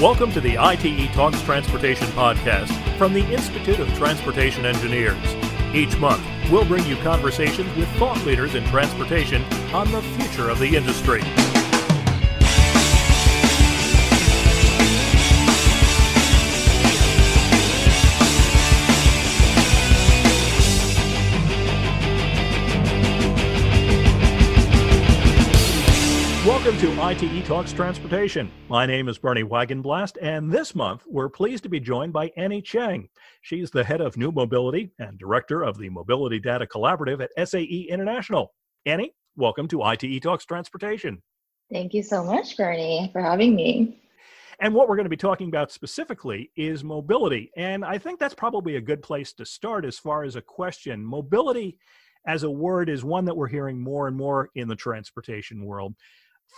Welcome to the ITE Talks Transportation podcast from the Institute of Transportation Engineers. Each month, we'll bring you conversations with thought leaders in transportation on the future of the industry. Welcome to ITE Talks Transportation. My name is Bernie Wagenblast, and this month we're pleased to be joined by Annie Chang. She's the head of new mobility and director of the Mobility Data Collaborative at SAE International. Annie, welcome to ITE Talks Transportation. Thank you so much, Bernie, for having me. And what we're going to be talking about specifically is mobility. And I think that's probably a good place to start as far as a question. Mobility as a word is one that we're hearing more and more in the transportation world.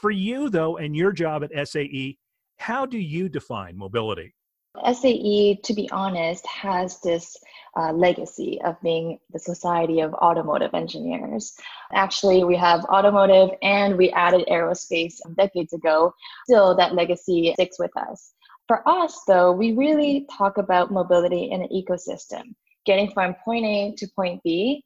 For you, though, and your job at SAE, how do you define mobility? SAE, to be honest, has this uh, legacy of being the Society of Automotive Engineers. Actually, we have automotive and we added aerospace decades ago. Still, that legacy sticks with us. For us, though, we really talk about mobility in an ecosystem, getting from point A to point B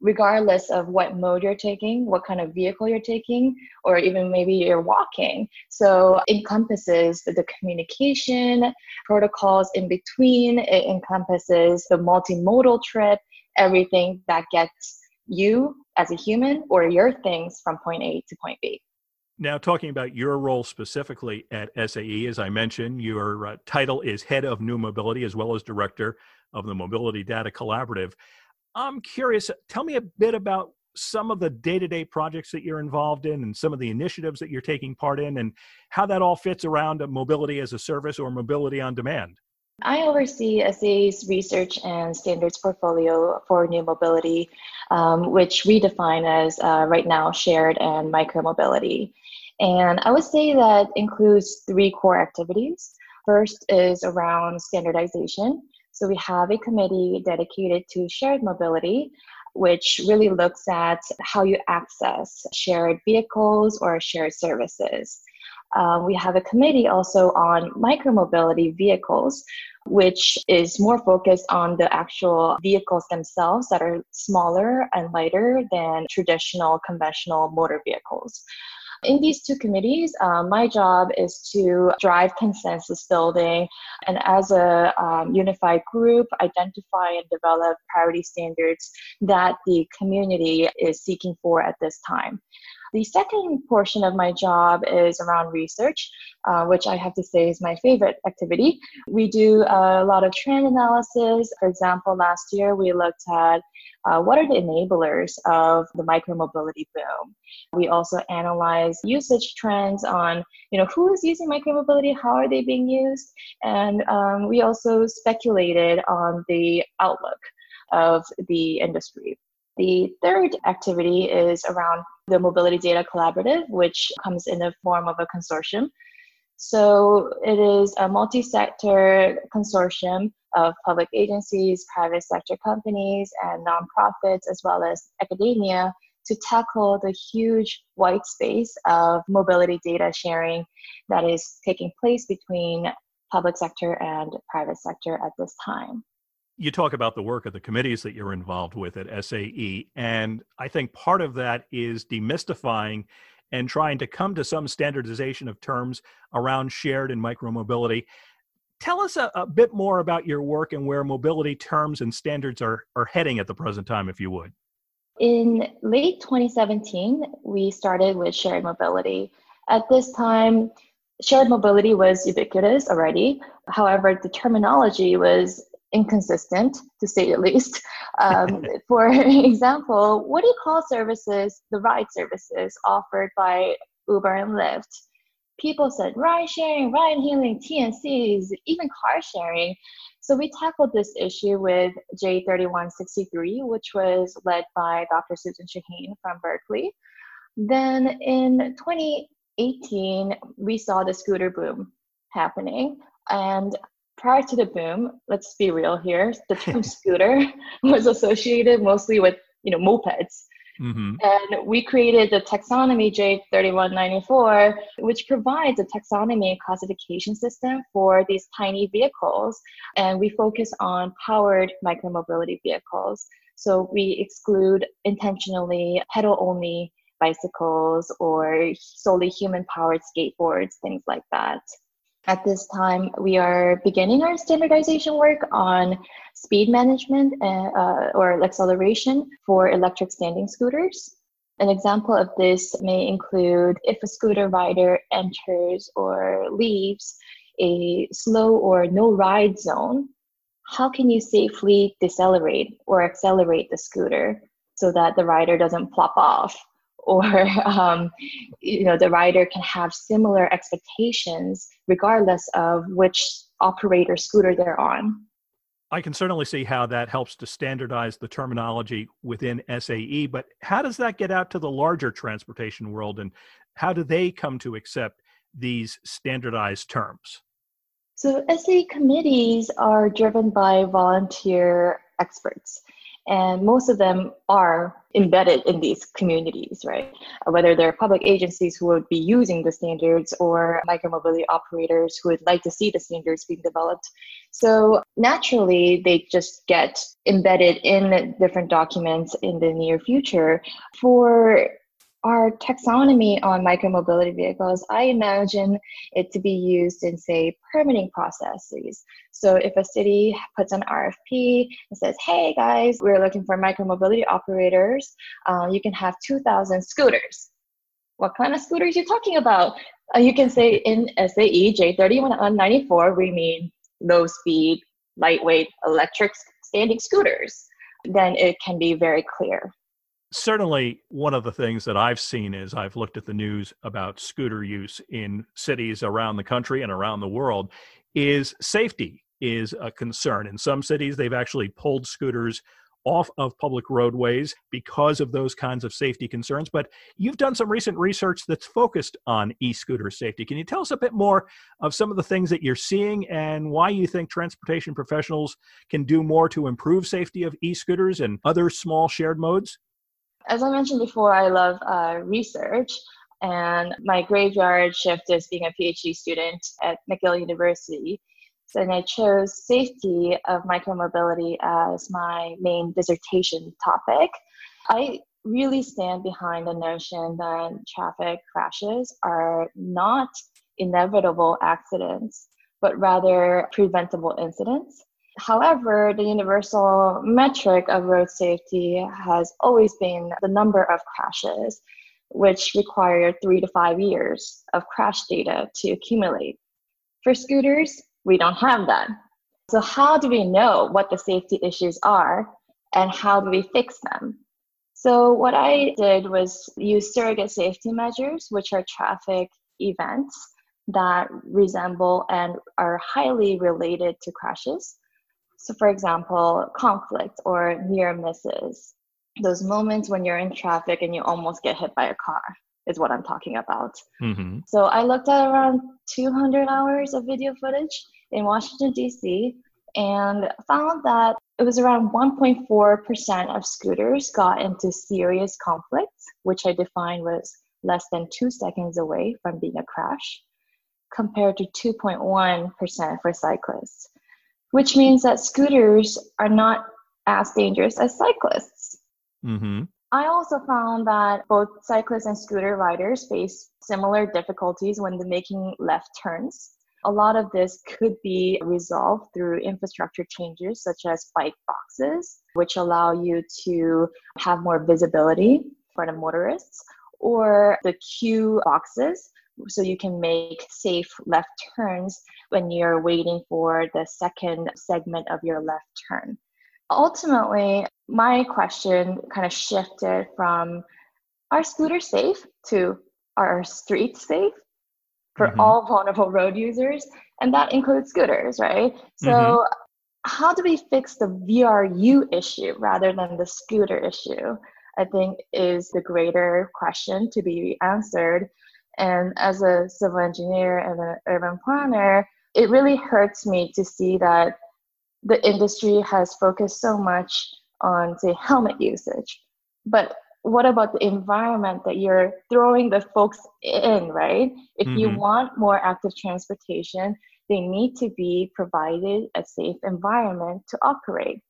regardless of what mode you're taking, what kind of vehicle you're taking, or even maybe you're walking. So encompasses the, the communication protocols in between, it encompasses the multimodal trip, everything that gets you as a human or your things from point A to point B. Now, talking about your role specifically at SAE, as I mentioned, your uh, title is Head of New Mobility as well as Director of the Mobility Data Collaborative. I'm curious, tell me a bit about some of the day-to-day projects that you're involved in and some of the initiatives that you're taking part in and how that all fits around mobility as a service or mobility on demand. I oversee SAE's research and standards portfolio for new mobility, um, which we define as uh, right now shared and micromobility. And I would say that includes three core activities. First is around standardization. So we have a committee dedicated to shared mobility, which really looks at how you access shared vehicles or shared services. Uh, we have a committee also on micromobility vehicles, which is more focused on the actual vehicles themselves that are smaller and lighter than traditional conventional motor vehicles. In these two committees, uh, my job is to drive consensus building and as a um, unified group, identify and develop priority standards that the community is seeking for at this time. The second portion of my job is around research, uh, which I have to say is my favorite activity. We do a lot of trend analysis. For example, last year we looked at uh, what are the enablers of the micromobility boom. We also analyze usage trends on, you know, who is using micromobility, how are they being used, and um, we also speculated on the outlook of the industry. The third activity is around the Mobility Data Collaborative, which comes in the form of a consortium. So it is a multi sector consortium of public agencies, private sector companies, and nonprofits, as well as academia, to tackle the huge white space of mobility data sharing that is taking place between public sector and private sector at this time you talk about the work of the committees that you're involved with at SAE, and I think part of that is demystifying and trying to come to some standardization of terms around shared and micromobility. Tell us a, a bit more about your work and where mobility terms and standards are, are heading at the present time, if you would. In late 2017, we started with shared mobility. At this time, shared mobility was ubiquitous already. However, the terminology was inconsistent to say the least. Um, for example, what do you call services, the ride services offered by Uber and Lyft? People said ride sharing, ride hailing, TNCs, even car sharing. So we tackled this issue with J3163, which was led by Dr. Susan Shaheen from Berkeley. Then in 2018, we saw the scooter boom happening. And prior to the boom, let's be real here, the term scooter was associated mostly with you know mopeds. Mm-hmm. And we created the taxonomy J3194, which provides a taxonomy classification system for these tiny vehicles. And we focus on powered micromobility vehicles. So we exclude intentionally pedal only bicycles or solely human powered skateboards, things like that. At this time, we are beginning our standardization work on speed management uh, uh, or acceleration for electric standing scooters. An example of this may include if a scooter rider enters or leaves a slow or no ride zone, how can you safely decelerate or accelerate the scooter so that the rider doesn't plop off or um, you know the rider can have similar expectations regardless of which operator scooter they're on. I can certainly see how that helps to standardize the terminology within sae but how does that get out to the larger transportation world and how do they come to accept these standardized terms? So SAE committees are driven by volunteer experts and most of them are embedded in these communities, right? Uh, whether they're public agencies who would be using the standards or micromobility operators who would like to see the standards being developed. So naturally, they just get embedded in different documents in the near future. For our taxonomy on micromobility vehicles, I imagine it to be used in, say, permitting processes. So if a city puts an RFP and says, hey guys, we're looking for micromobility operators, uh, you can have 2,000 scooters. What kind of scooters are you talking about? Uh, you can say in SAE J3194, we mean low speed, lightweight, electric standing scooters. Then it can be very clear certainly one of the things that I've seen is I've looked at the news about scooter use in cities around the country and around the world is safety is a concern. In some cities, they've actually pulled scooters off of public roadways because of those kinds of safety concerns. But you've done some recent research that's focused on e scooter safety. Can you tell us a bit more of some of the things that you're seeing and why you think transportation professionals can do more to improve safety of e scooters and other small shared modes? As I mentioned before, I love uh, research, and my graveyard shift is being a PhD student at McGill University. So, and I chose safety of micromobility as my main dissertation topic. I really stand behind the notion that traffic crashes are not inevitable accidents, but rather preventable incidents. However, the universal metric of road safety has always been the number of crashes, which require three to five years of crash data to accumulate. For scooters, we don't have that. So, how do we know what the safety issues are and how do we fix them? So, what I did was use surrogate safety measures, which are traffic events that resemble and are highly related to crashes so, for example, conflict or near misses, those moments when you're in traffic and you almost get hit by a car is what I'm talking about. Mm-hmm. So, I looked at around 200 hours of video footage in Washington, D.C., and found that it was around 1.4% of scooters got into serious conflicts, which I defined was less than two seconds away from being a crash, compared to 2.1% for cyclists which means that scooters are not as dangerous as cyclists. Mm-hmm. I also found that both cyclists and scooter riders face similar difficulties when they're making left turns. A lot of this could be resolved through infrastructure changes such as bike boxes, which allow you to have more visibility for the motorists, or the queue boxes, so you can make safe left turns when you're waiting for the second segment of your left turn. Ultimately, my question kind of shifted from are scooters safe to are our streets safe for mm-hmm. all vulnerable road users? And that includes scooters, right? So, mm-hmm. how do we fix the VRU issue rather than the scooter issue? I think is the greater question to be answered. And as a civil engineer and an urban planner, it really hurts me to see that the industry has focused so much on, say, helmet usage. But what about the environment that you're throwing the folks in, right? If mm-hmm. you want more active transportation, they need to be provided a safe environment to operate.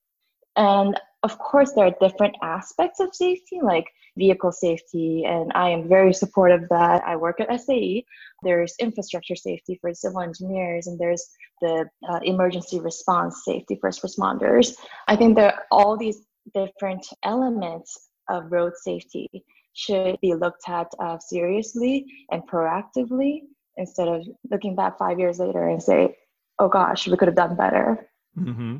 And of course, there are different aspects of safety, like vehicle safety, and I am very supportive of that. I work at SAE. There's infrastructure safety for civil engineers, and there's the uh, emergency response safety first responders. I think that all these different elements of road safety should be looked at uh, seriously and proactively instead of looking back five years later and say, oh gosh, we could have done better. Mm-hmm.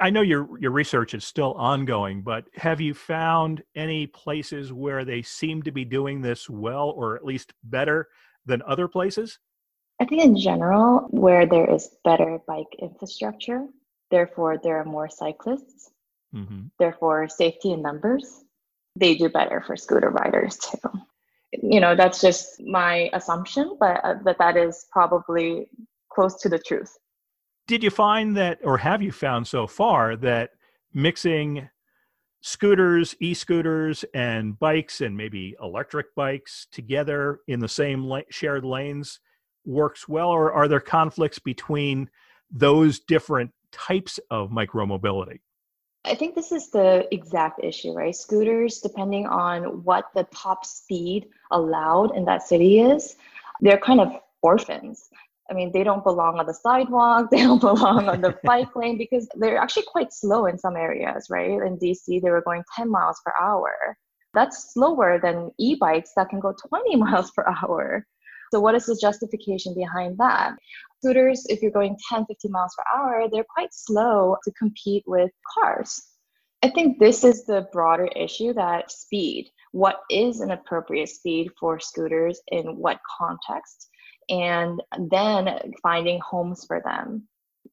I know your your research is still ongoing, but have you found any places where they seem to be doing this well, or at least better than other places? I think in general, where there is better bike infrastructure, therefore there are more cyclists, mm-hmm. therefore safety in numbers, they do better for scooter riders too. You know, that's just my assumption, but uh, that that is probably close to the truth did you find that, or have you found so far that mixing scooters, e scooters, and bikes, and maybe electric bikes together in the same la- shared lanes works well, or are there conflicts between those different types of micromobility? I think this is the exact issue, right? Scooters, depending on what the top speed allowed in that city is, they're kind of orphans. I mean, they don't belong on the sidewalk, they don't belong on the bike lane because they're actually quite slow in some areas, right? In DC, they were going 10 miles per hour. That's slower than e bikes that can go 20 miles per hour. So, what is the justification behind that? Scooters, if you're going 10, 15 miles per hour, they're quite slow to compete with cars. I think this is the broader issue that speed. What is an appropriate speed for scooters in what context? And then finding homes for them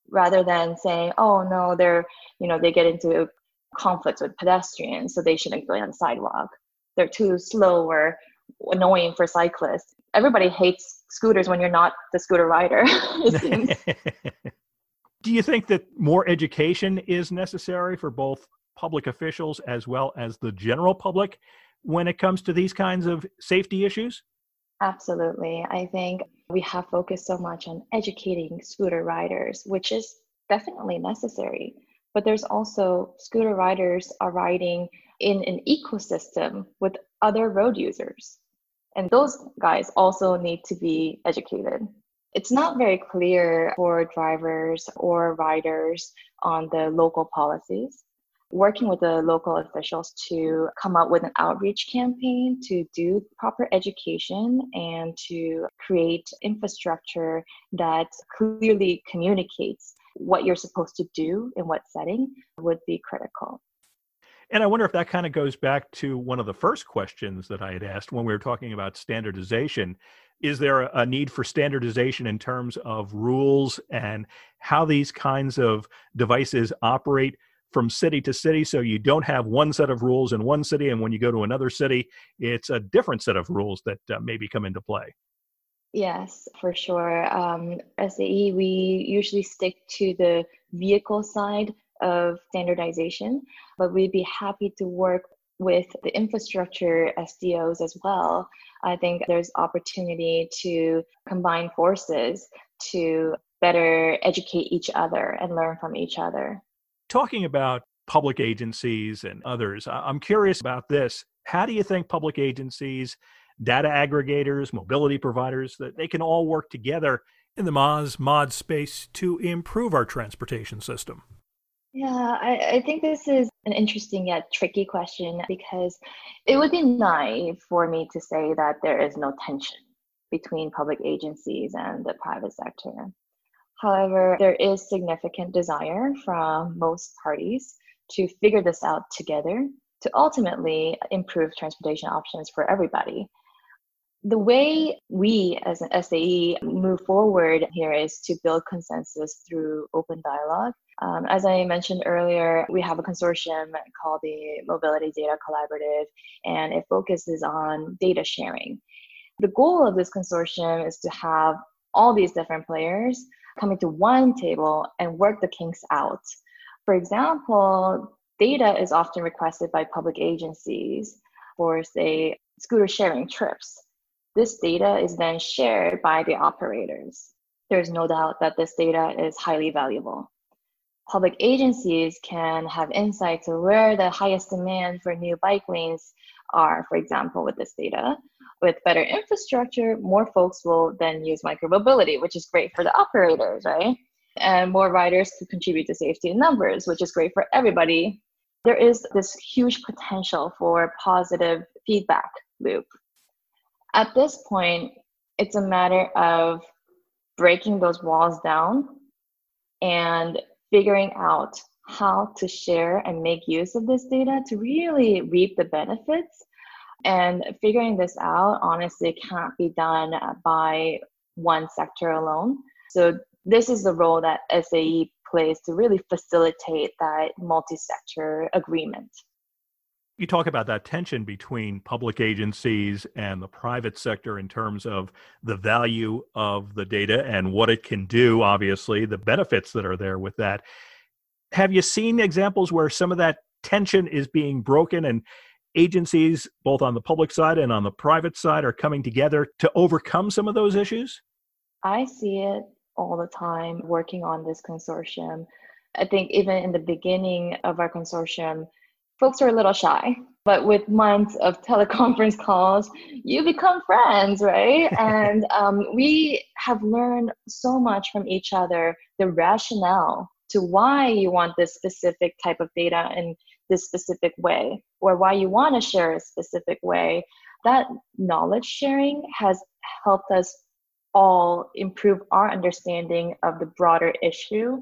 rather than saying oh no they're you know they get into conflicts with pedestrians so they shouldn't go on the sidewalk. They're too slow or annoying for cyclists. Everybody hates scooters when you're not the scooter rider do you think that more education is necessary for both public officials as well as the general public when it comes to these kinds of safety issues Absolutely. I think we have focused so much on educating scooter riders, which is definitely necessary. But there's also scooter riders are riding in an ecosystem with other road users. And those guys also need to be educated. It's not very clear for drivers or riders on the local policies working with the local officials to come up with an outreach campaign to do proper education and to create infrastructure that clearly communicates what you're supposed to do in what setting would be critical. And I wonder if that kind of goes back to one of the first questions that I had asked when we were talking about standardization. Is there a need for standardization in terms of rules and how these kinds of devices operate from city to city so you don't have one set of rules in one city and when you go to another city it's a different set of rules that uh, maybe come into play yes for sure um, sae we usually stick to the vehicle side of standardization but we'd be happy to work with the infrastructure SDOs as well. I think there's opportunity to combine forces to better educate each other and learn from each other. Talking about public agencies and others, I'm curious about this. How do you think public agencies, data aggregators, mobility providers, that they can all work together in the MaaS MOD space to improve our transportation system? Yeah, I, I, think this is an interesting yet tricky question because it would be naive for me to say that there is no tension between public agencies and the private sector. However, there is significant desire from most parties to figure this out together to ultimately improve transportation options for everybody. The way we as an SAE move forward here is to build consensus through open dialogue. Um, as I mentioned earlier, we have a consortium called the Mobility Data Collaborative, and it focuses on data sharing. The goal of this consortium is to have all these different players coming to one table and work the kinks out. For example, data is often requested by public agencies. for, say, scooter sharing trips. This data is then shared by the operators. There's no doubt that this data is highly valuable. Public agencies can have insight to where the highest demand for new bike lanes are, for example, with this data. With better infrastructure, more folks will then use micromobility, which is great for the operators, right? And more riders to contribute to safety in numbers, which is great for everybody. There is this huge potential for positive feedback loop. At this point, it's a matter of breaking those walls down and figuring out how to share and make use of this data to really reap the benefits. And figuring this out honestly can't be done uh, by one sector alone. So, this is the role that SAE plays to really facilitate that multi sector agreement. You talk about that tension between public agencies and the private sector in terms of the value of the data and what it can do, obviously, the benefits that are there with that. Have you seen examples where some of that tension is being broken and agencies, both on the public side and on the private side, are coming together to overcome some of those issues? I see it all the time working on this consortium. I think even in the beginning of our consortium, folks are a little shy but with months of teleconference calls you become friends right and um, we have learned so much from each other the rationale to why you want this specific type of data in this specific way or why you want to share a specific way that knowledge sharing has helped us all improve our understanding of the broader issue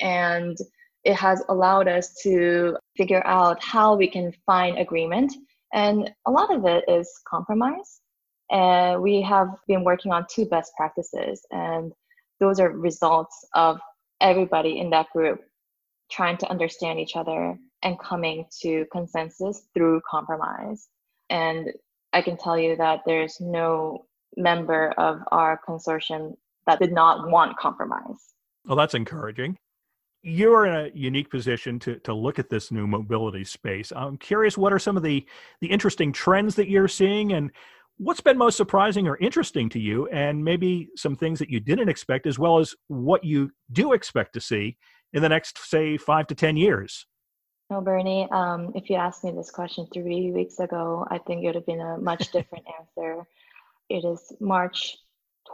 and it has allowed us to figure out how we can find agreement. And a lot of it is compromise. And we have been working on two best practices, and those are results of everybody in that group trying to understand each other and coming to consensus through compromise. And I can tell you that there's no member of our consortium that did not want compromise. Well, that's encouraging you're in a unique position to, to look at this new mobility space. I'm curious, what are some of the, the interesting trends that you're seeing and what's been most surprising or interesting to you and maybe some things that you didn't expect as well as what you do expect to see in the next, say, five to 10 years? No, Bernie, um, if you asked me this question three weeks ago, I think it would have been a much different answer. It is March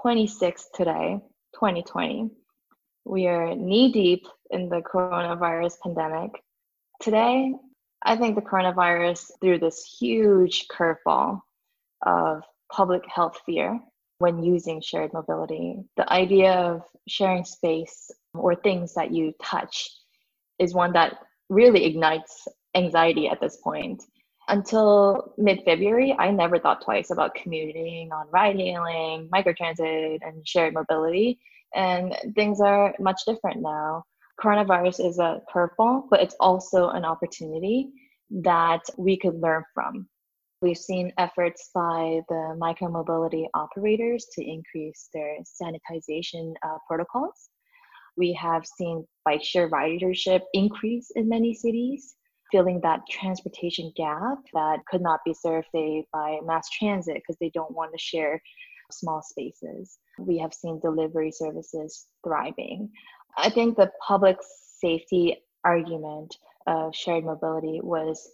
26th today, 2020. We are knee deep in the coronavirus pandemic. Today, I think the coronavirus threw this huge curveball of public health fear when using shared mobility. The idea of sharing space or things that you touch is one that really ignites anxiety at this point. Until mid February, I never thought twice about commuting on ride hailing, microtransit, and shared mobility. And things are much different now coronavirus is a curveball, but it's also an opportunity that we could learn from. We've seen efforts by the micromobility operators to increase their sanitization uh, protocols. We have seen bike share ridership increase in many cities, filling that transportation gap that could not be served say, by mass transit because they don't want to share small spaces. We have seen delivery services thriving. I think the public safety argument of shared mobility was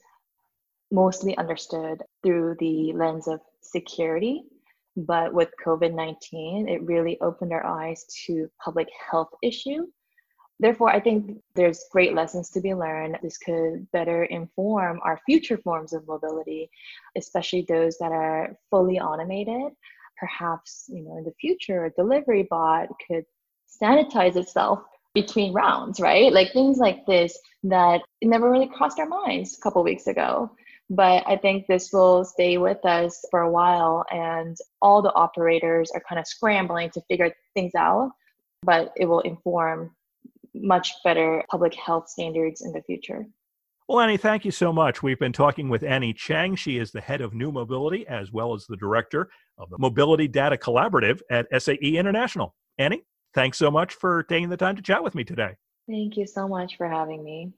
mostly understood through the lens of security. But with COVID 19, it really opened our eyes to public health issue. Therefore, I think there's great lessons to be learned. This could better inform our future forms of mobility, especially those that are fully automated. Perhaps, you know, in the future, a delivery bot could sanitize itself between rounds, right? Like things like this that never really crossed our minds a couple weeks ago. But I think this will stay with us for a while, and all the operators are kind of scrambling to figure things out. But it will inform much better public health standards in the future. Well, Annie, thank you so much. We've been talking with Annie Chang. She is the head of New Mobility as well as the director of the Mobility Data Collaborative at SAE International. Annie? Thanks so much for taking the time to chat with me today. Thank you so much for having me.